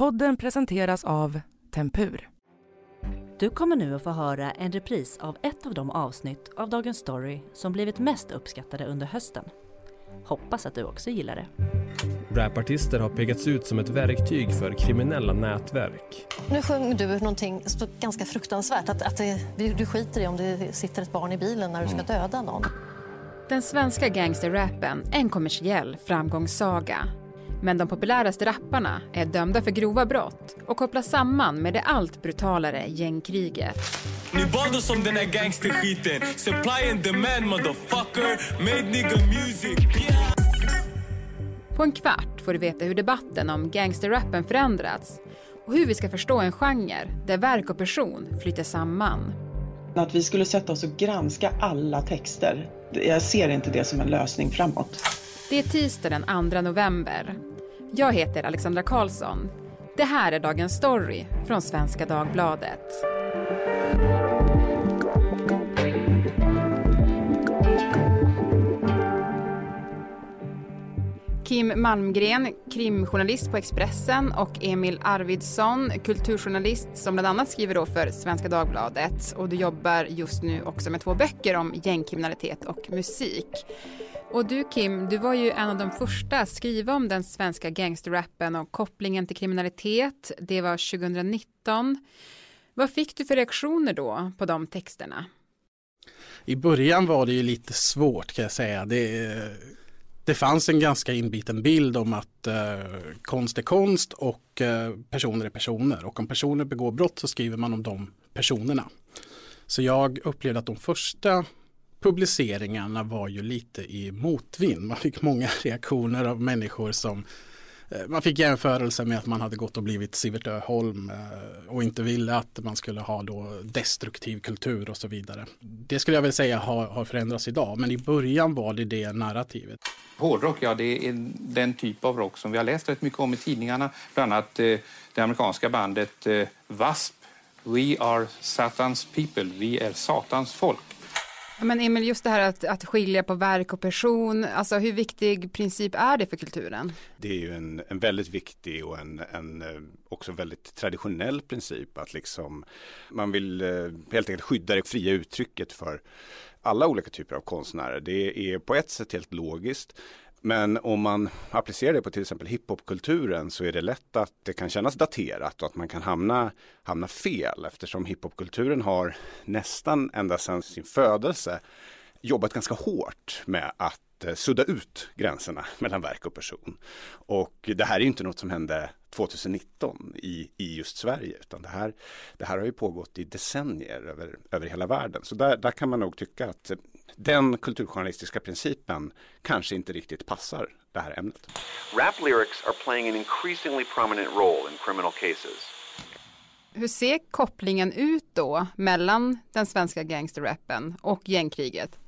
Podden presenteras av Tempur. Du kommer nu att få höra en repris av ett av de avsnitt av Dagens Story som blivit mest uppskattade under hösten. Hoppas att du också gillar det. Rapartister har pekats ut som ett verktyg för kriminella nätverk. Nu sjöng du någonting ganska fruktansvärt. Att, att det, du skiter i om det sitter ett barn i bilen när du ska döda någon. Den svenska gangsterrappen är en kommersiell framgångssaga. Men de populäraste rapparna är dömda för grova brott och kopplas samman med det allt brutalare gängkriget. Ni bad oss om den här gangsterskiten Supply and demand motherfucker Made nigga music yeah. På en kvart får du veta hur debatten om gangsterrappen förändrats och hur vi ska förstå en genre där verk och person flyter samman. Att vi skulle sätta oss och granska alla texter, jag ser inte det som en lösning framåt. Det är tisdag den 2 november. Jag heter Alexandra Karlsson. Det här är Dagens Story från Svenska Dagbladet. Kim Malmgren, krimjournalist på Expressen och Emil Arvidsson, kulturjournalist som bland annat skriver då för Svenska Dagbladet. Och du jobbar just nu också med två böcker om gängkriminalitet och musik. Och du Kim, du var ju en av de första att skriva om den svenska gangsterrappen och kopplingen till kriminalitet. Det var 2019. Vad fick du för reaktioner då på de texterna? I början var det ju lite svårt kan jag säga. Det, det fanns en ganska inbiten bild om att eh, konst är konst och eh, personer är personer. Och om personer begår brott så skriver man om de personerna. Så jag upplevde att de första publiceringarna var ju lite i motvind. Man fick många reaktioner av människor som eh, man fick jämförelser med att man hade gått och blivit Sivert Öholm eh, och inte ville att man skulle ha då destruktiv kultur och så vidare. Det skulle jag väl säga har, har förändrats idag, men i början var det det narrativet. Hårdrock, ja det är den typ av rock som vi har läst rätt mycket om i tidningarna. Bland annat eh, det amerikanska bandet W.A.S.P. We are Satans people, vi är Satans folk. Men Emil, just det här att, att skilja på verk och person, alltså hur viktig princip är det för kulturen? Det är ju en, en väldigt viktig och en, en eh, också väldigt traditionell princip att liksom man vill eh, helt enkelt skydda det fria uttrycket för alla olika typer av konstnärer. Det är på ett sätt helt logiskt. Men om man applicerar det på till exempel hiphopkulturen så är det lätt att det kan kännas daterat och att man kan hamna, hamna fel eftersom hiphopkulturen har nästan ända sedan sin födelse jobbat ganska hårt med att eh, sudda ut gränserna mellan verk och person. Och det här är inte något som hände 2019 i, i just Sverige utan det här, det här har ju pågått i decennier över, över hela världen. Så där, där kan man nog tycka att eh, den kulturjournalistiska principen kanske inte riktigt passar det här ämnet. Rap lyrics are playing an increasingly prominent role in criminal cases. Hur ser kopplingen ut då mellan den svenska gangsterrappen och gängkriget?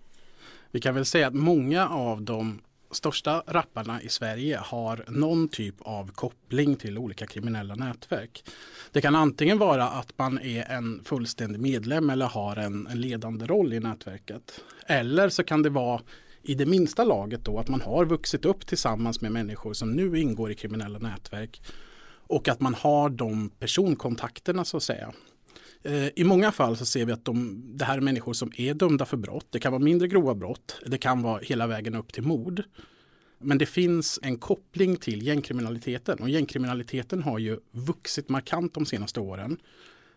Vi kan väl säga att många av de största rapparna i Sverige har någon typ av koppling till olika kriminella nätverk. Det kan antingen vara att man är en fullständig medlem eller har en, en ledande roll i nätverket. Eller så kan det vara i det minsta laget då att man har vuxit upp tillsammans med människor som nu ingår i kriminella nätverk. Och att man har de personkontakterna så att säga. Eh, I många fall så ser vi att de, det här är människor som är dömda för brott. Det kan vara mindre grova brott. Det kan vara hela vägen upp till mord. Men det finns en koppling till gängkriminaliteten och gängkriminaliteten har ju vuxit markant de senaste åren.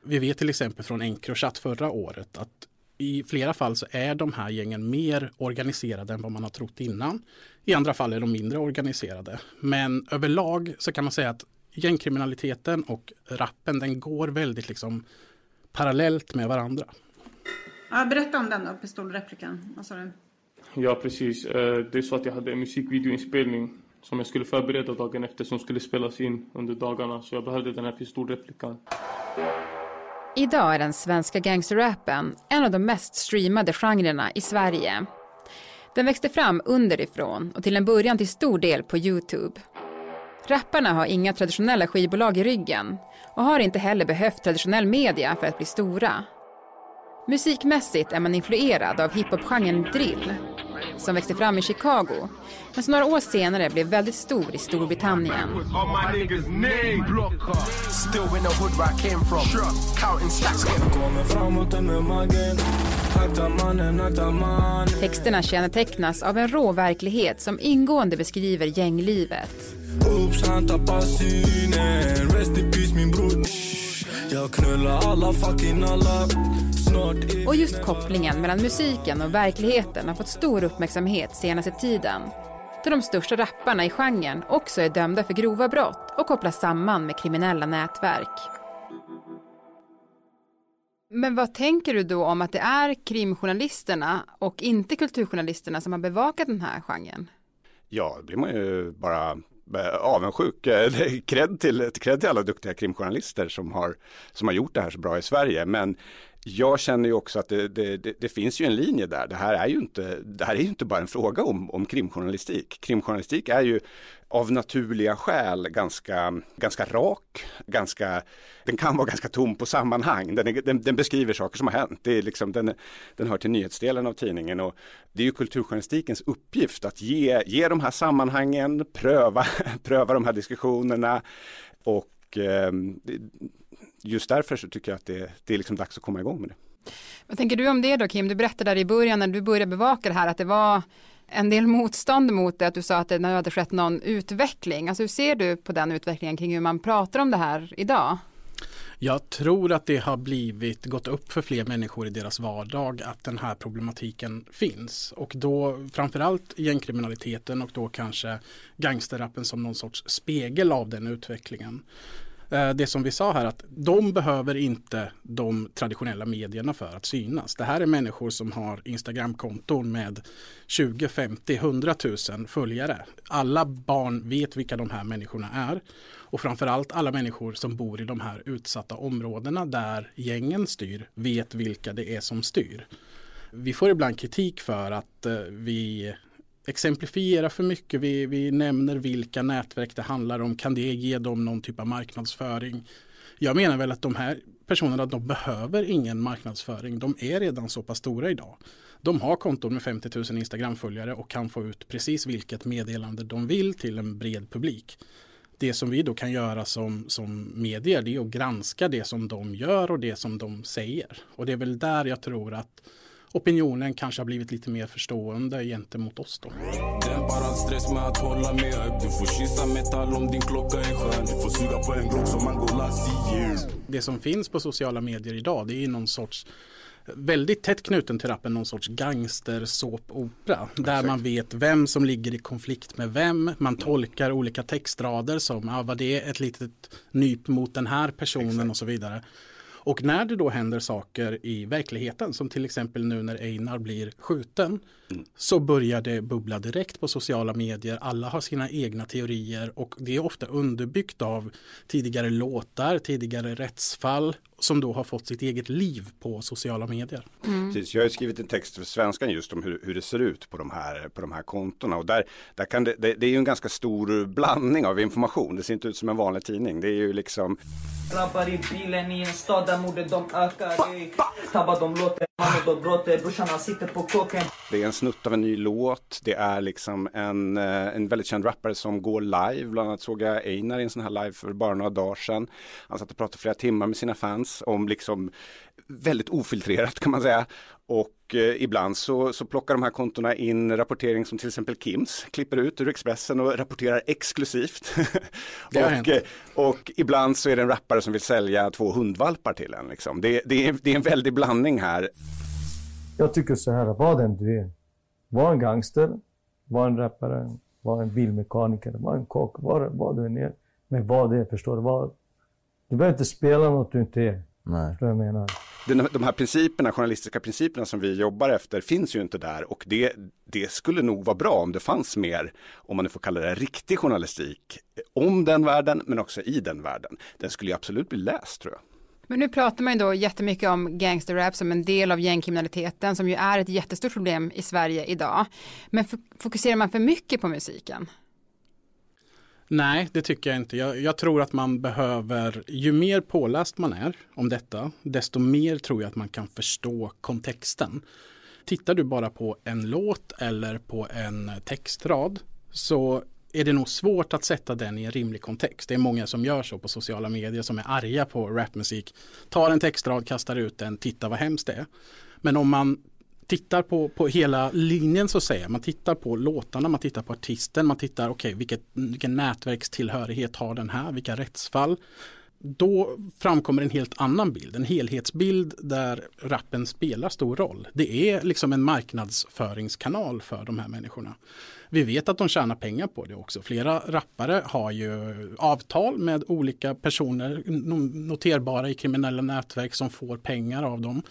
Vi vet till exempel från Encrochat förra året att i flera fall så är de här gängen mer organiserade än vad man har trott innan. I andra fall är de mindre organiserade. Men överlag så kan man säga att gängkriminaliteten och rappen den går väldigt liksom parallellt med varandra. Ja, berätta om den då, pistolreplikan. Vad sa du? Ja, precis. Eh, det är så att jag hade en musikvideoinspelning som jag skulle förbereda dagen efter som skulle spelas in under dagarna. Så jag behövde den här pistolreplikan. Idag är den svenska gangsterrappen en av de mest streamade genrerna i Sverige. Den växte fram underifrån och till en början till stor del på Youtube. Rapparna har inga traditionella skivbolag i ryggen och har inte heller behövt traditionell media för att bli stora. Musikmässigt är man influerad av hiphop-genren drill som växte fram i Chicago men som några år senare blev väldigt stor i Storbritannien. Texterna kännetecknas av en rå verklighet som ingående beskriver gänglivet. Oops, han tappar synen Rest in peace min bror Jag knullar alla fucking alla Och just kopplingen mellan musiken och verkligheten har fått stor uppmärksamhet senaste tiden. Då de största rapparna i genren också är dömda för grova brott och kopplas samman med kriminella nätverk. Men vad tänker du då om att det är krimjournalisterna och inte kulturjournalisterna som har bevakat den här genren? Ja, det blir man ju bara Eh, avundsjuk. Eh, kredd till, cred till alla duktiga krimjournalister som har, som har gjort det här så bra i Sverige. Men jag känner ju också att det, det, det, det, finns ju en linje där. Det här är ju inte, det här är ju inte bara en fråga om, om krimjournalistik. Krimjournalistik är ju av naturliga skäl ganska, ganska rak, ganska, den kan vara ganska tom på sammanhang. Den, är, den, den beskriver saker som har hänt. Det är liksom, den, den hör till nyhetsdelen av tidningen och det är ju kulturjournalistikens uppgift att ge, ge de här sammanhangen, pröva, pröva de här diskussionerna och eh, just därför så tycker jag att det, det är liksom dags att komma igång med det. Vad tänker du om det då Kim? Du berättade där i början när du började bevaka det här att det var en del motstånd mot det, att du sa att det nu hade skett någon utveckling. Alltså hur ser du på den utvecklingen kring hur man pratar om det här idag? Jag tror att det har blivit gått upp för fler människor i deras vardag att den här problematiken finns. Och då framförallt gängkriminaliteten och då kanske gangsterrappen som någon sorts spegel av den utvecklingen. Eh, det som vi sa här att de behöver inte de traditionella medierna för att synas. Det här är människor som har Instagramkonton med 20, 50, 100 000 följare. Alla barn vet vilka de här människorna är och framförallt alla människor som bor i de här utsatta områdena där gängen styr vet vilka det är som styr. Vi får ibland kritik för att eh, vi exemplifiera för mycket. Vi, vi nämner vilka nätverk det handlar om. Kan det ge dem någon typ av marknadsföring? Jag menar väl att de här personerna de behöver ingen marknadsföring. De är redan så pass stora idag. De har konton med 50 000 Instagram-följare och kan få ut precis vilket meddelande de vill till en bred publik. Det som vi då kan göra som, som medier det är att granska det som de gör och det som de säger. Och det är väl där jag tror att opinionen kanske har blivit lite mer förstående gentemot oss då. Dämpar all stress med att hålla med upp Du får kyssa metall om din klocka är skön Du får suga på en glock som lass Det som finns på sociala medier idag det är någon sorts väldigt tätt knuten till rappen någon sorts gangster opera Där man vet vem som ligger i konflikt med vem. Man tolkar olika textrader som, ja, vad det är ett litet nyp mot den här personen Exakt. och så vidare. Och när det då händer saker i verkligheten som till exempel nu när Einar blir skjuten mm. så börjar det bubbla direkt på sociala medier. Alla har sina egna teorier och det är ofta underbyggt av tidigare låtar, tidigare rättsfall som då har fått sitt eget liv på sociala medier. Mm. Precis, jag har skrivit en text för Svenskan just om hur, hur, det ser ut på de här, på de här kontona och där, där kan det, det, det är ju en ganska stor blandning av information. Det ser inte ut som en vanlig tidning. Det är ju liksom Grabbar i bilen i en stad där mordet de ökar Tabbar de låter, mannen de gråter, brorsan han sitter på kåken Det är en snutt av en ny låt, det är liksom en, eh, en väldigt känd rappare som går live, bland annat såg jag Einar i en sån här live för bara några dagar sedan Han satt och pratade flera timmar med sina fans om liksom väldigt ofiltrerat kan man säga och eh, ibland så, så plockar de här kontona in rapportering som till exempel Kims klipper ut ur Expressen och rapporterar exklusivt. och, eh, och ibland så är det en rappare som vill sälja två hundvalpar till en. Liksom. Det, det, är, det är en väldig blandning här. Jag tycker så här, var den du är. Var en gangster, var en rappare, var en bilmekaniker, var en kock, var vad du än är. Men vad det är, förstår du? Var, du behöver inte spela något du inte är. Nej. jag menar. de här principerna, journalistiska principerna som vi jobbar efter finns ju inte där och det, det skulle nog vara bra om det fanns mer, om man nu får kalla det riktig journalistik, om den världen men också i den världen. Den skulle ju absolut bli läst tror jag. Men nu pratar man ju då jättemycket om gangsterrap som en del av gängkriminaliteten som ju är ett jättestort problem i Sverige idag. Men fokuserar man för mycket på musiken? Nej, det tycker jag inte. Jag, jag, tror att man behöver, ju mer påläst man är om detta, desto mer tror jag att man kan förstå kontexten. Tittar du bara på en låt eller på en textrad så är det nog svårt att sätta den i en rimlig kontext. Det är många som gör så på sociala medier som är arga på rapmusik. Tar en textrad, kastar ut den, titta vad hemskt det är. Men om man tittar på, på hela linjen så att säga, man tittar på låtarna, man tittar på artisten, man tittar okej okay, vilken nätverkstillhörighet har den här, vilka rättsfall. Då framkommer en helt annan bild, en helhetsbild där rappen spelar stor roll. Det är liksom en marknadsföringskanal för de här människorna. Vi vet att de tjänar pengar på det också. Flera rappare har ju avtal med olika personer noterbara i kriminella nätverk som får pengar av dem.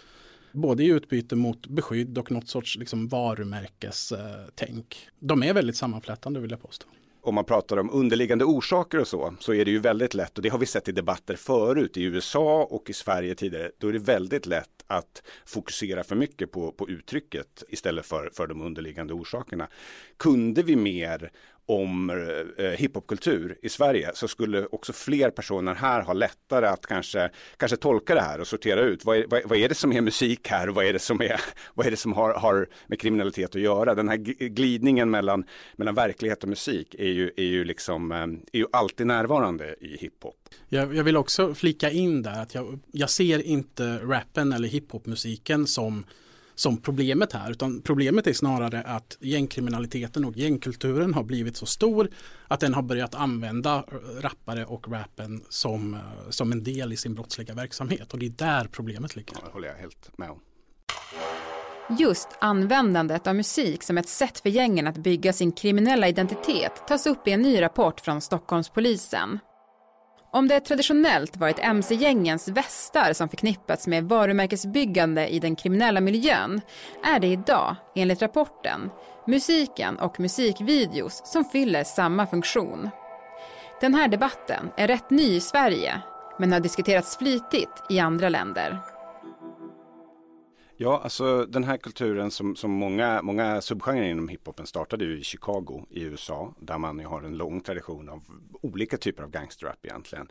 Både i utbyte mot beskydd och något sorts liksom varumärkestänk. De är väldigt sammanflätande vill jag påstå om man pratar om underliggande orsaker och så, så är det ju väldigt lätt, och det har vi sett i debatter förut i USA och i Sverige tidigare, då är det väldigt lätt att fokusera för mycket på, på uttrycket istället för, för de underliggande orsakerna. Kunde vi mer om eh, eh, hiphopkultur i Sverige så skulle också fler personer här ha lättare att kanske, kanske tolka det här och sortera ut vad är, vad, vad är det som är musik här och vad är det som, är, vad är det som har, har med kriminalitet att göra. Den här glidningen mellan, mellan verklighet och musik är ju, är ju, liksom, eh, är ju alltid närvarande i hiphop. Jag, jag vill också flika in där att jag, jag ser inte rappen eller hiphopmusiken som som problemet här, utan problemet är snarare att gängkriminaliteten och gängkulturen har blivit så stor att den har börjat använda rappare och rappen som, som en del i sin brottsliga verksamhet och det är där problemet ligger. Ja, det håller jag helt med om. Just användandet av musik som ett sätt för gängen att bygga sin kriminella identitet tas upp i en ny rapport från Stockholmspolisen. Om det traditionellt varit mc-gängens västar som förknippats med varumärkesbyggande i den kriminella miljön är det idag, enligt rapporten, musiken och musikvideos som fyller samma funktion. Den här debatten är rätt ny i Sverige men har diskuterats flitigt i andra länder. Ja, alltså den här kulturen som, som många, många subgenrer inom hiphopen startade ju i Chicago i USA där man har en lång tradition av olika typer av gangsterrap egentligen.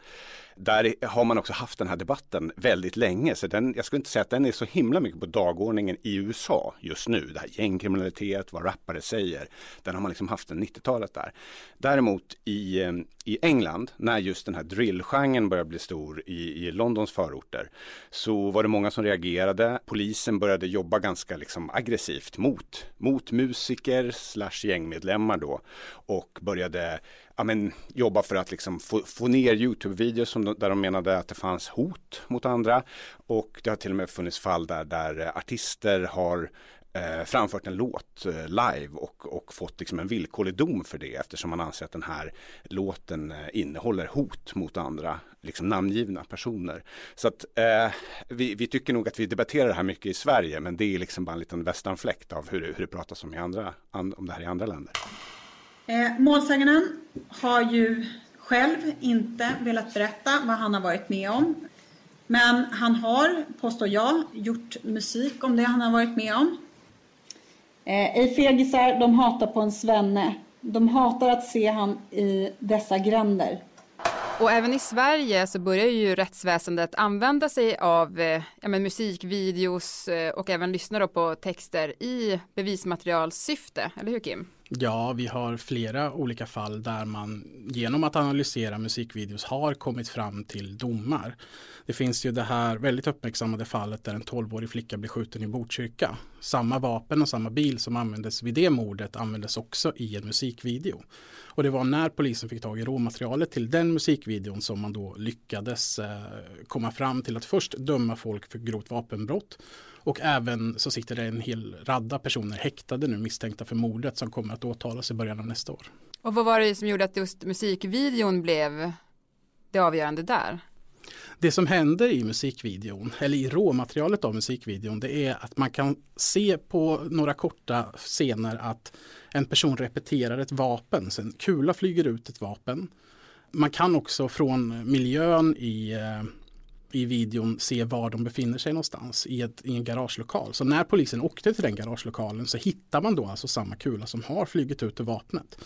Där har man också haft den här debatten väldigt länge så den, jag skulle inte säga att den är så himla mycket på dagordningen i USA just nu. Det här gängkriminalitet, vad rappare säger. Den har man liksom haft sedan 90-talet där. Däremot i, eh, i England, när just den här drillgenren började bli stor i, i Londons förorter, så var det många som reagerade. Polisen började jobba ganska liksom aggressivt mot, mot musiker slash gängmedlemmar då och började ja, men, jobba för att liksom få, få ner Youtube-videos där de menade att det fanns hot mot andra. Och det har till och med funnits fall där, där artister har eh, framfört en låt eh, live och, och fått liksom en villkorlig dom för det eftersom man anser att den här låten eh, innehåller hot mot andra liksom namngivna personer. Så att eh, vi, vi, tycker nog att vi debatterar det här mycket i Sverige men det är liksom bara en liten västanfläkt av hur, hur det pratas om, i andra, an, om det här i andra länder. Eh, målsäganden har ju själv inte velat berätta vad han har varit med om. Men han har, påstår jag, gjort musik om det han har varit med om. Eh, Ej fegisar, de hatar på en svenne. De hatar att se han i dessa gränder. Och även i Sverige så börjar ju rättsväsendet använda sig av eh, ja, men musikvideos eh, och även lyssna på texter i bevismaterialsyfte. eller hur Kim? Ja, vi har flera olika fall där man genom att analysera musikvideos har kommit fram till domar. Det finns ju det här väldigt uppmärksammade fallet där en 12-årig flicka blir skjuten i Botkyrka. Samma vapen och samma bil som användes vid det mordet användes också i en musikvideo. Och det var när polisen fick tag i råmaterialet till den musikvideon som man då lyckades eh, komma fram till att först döma folk för grovt vapenbrott och även så sitter det en hel radda personer häktade nu misstänkta för mordet som kommer att åtalas i början av nästa år. Och vad var det som gjorde att just musikvideon blev det avgörande där? Det som händer i musikvideon, eller i råmaterialet av musikvideon, det är att man kan se på några korta scener att en person repeterar ett vapen, sen kula flyger ut ett vapen. Man kan också från miljön i eh, i videon se var de befinner sig någonstans i, ett, i en garagelokal. Så när polisen åkte till den garagelokalen så hittar man då alltså samma kula som har flugit ut ur vapnet.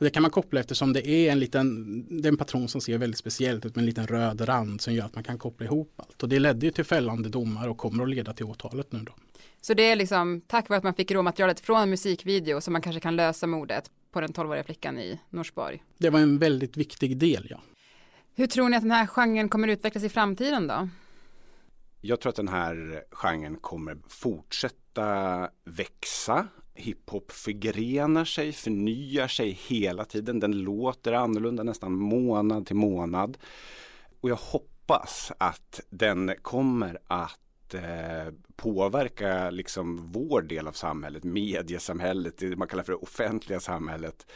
Och det kan man koppla eftersom det är en liten det är en patron som ser väldigt speciellt ut med en liten röd rand som gör att man kan koppla ihop allt. Och det ledde ju till fällande domar och kommer att leda till åtalet nu då. Så det är liksom tack vare att man fick råmaterialet från en musikvideo som man kanske kan lösa mordet på den 12-åriga flickan i Norsborg. Det var en väldigt viktig del, ja. Hur tror ni att den här genren kommer utvecklas i framtiden då? Jag tror att den här genren kommer fortsätta växa. Hiphop förgrenar sig, förnyar sig hela tiden. Den låter annorlunda nästan månad till månad. Och jag hoppas att den kommer att eh, påverka liksom vår del av samhället, mediesamhället, det man kallar för det offentliga samhället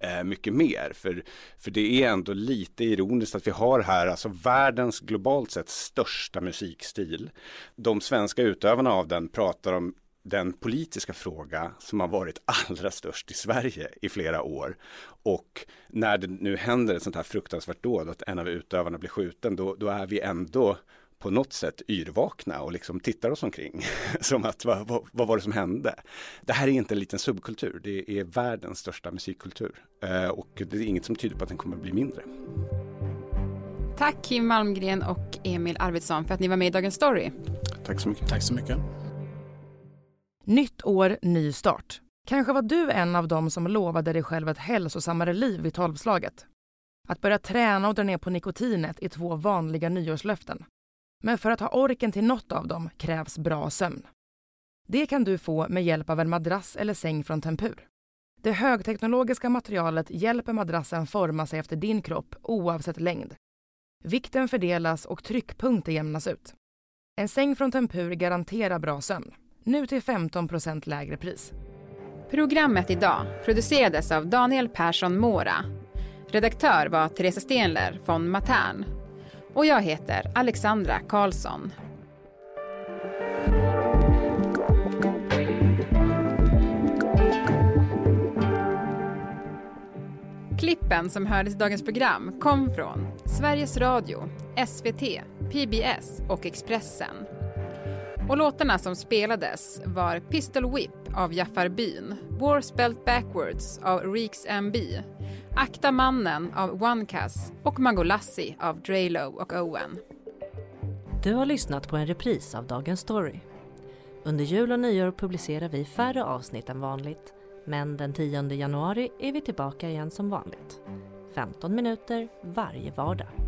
eh, mycket mer. För, för det är ändå lite ironiskt att vi har här alltså världens globalt sett största musikstil. De svenska utövarna av den pratar om den politiska fråga som har varit allra störst i Sverige i flera år. Och när det nu händer ett sånt här fruktansvärt dåd, att en av utövarna blir skjuten, då, då är vi ändå på något sätt yrvakna och liksom tittar oss omkring. som att vad, vad, vad, var det som hände? Det här är inte en liten subkultur, det är världens största musikkultur. Eh, och det är inget som tyder på att den kommer att bli mindre. Tack Kim Malmgren och Emil Arvidsson för att ni var med i Dagens Story. Tack så mycket. Tack så mycket. Nytt år, ny start. Kanske var du en av dem som lovade dig själv ett hälsosammare liv vid tolvslaget. Att börja träna och dra ner på nikotinet är två vanliga nyårslöften. Men för att ha orken till något av dem krävs bra sömn. Det kan du få med hjälp av en madrass eller säng från Tempur. Det högteknologiska materialet hjälper madrassen forma sig efter din kropp oavsett längd. Vikten fördelas och tryckpunkter jämnas ut. En säng från Tempur garanterar bra sömn. Nu till 15% lägre pris. Programmet idag producerades av Daniel Persson Mora. Redaktör var Teresa Stenler från Matern och jag heter Alexandra Karlsson. Klippen som hördes i dagens program kom från Sveriges Radio, SVT, PBS och Expressen. Och låtarna som spelades var Pistol Whip av Jaffar Byn, War Spelt Backwards av Reeks MB, Akta mannen av OneCass och Mangolassi av Drelo och Owen. Du har lyssnat på en repris av Dagens Story. Under jul och nyår publicerar vi färre avsnitt än vanligt men den 10 januari är vi tillbaka igen som vanligt. 15 minuter varje vardag.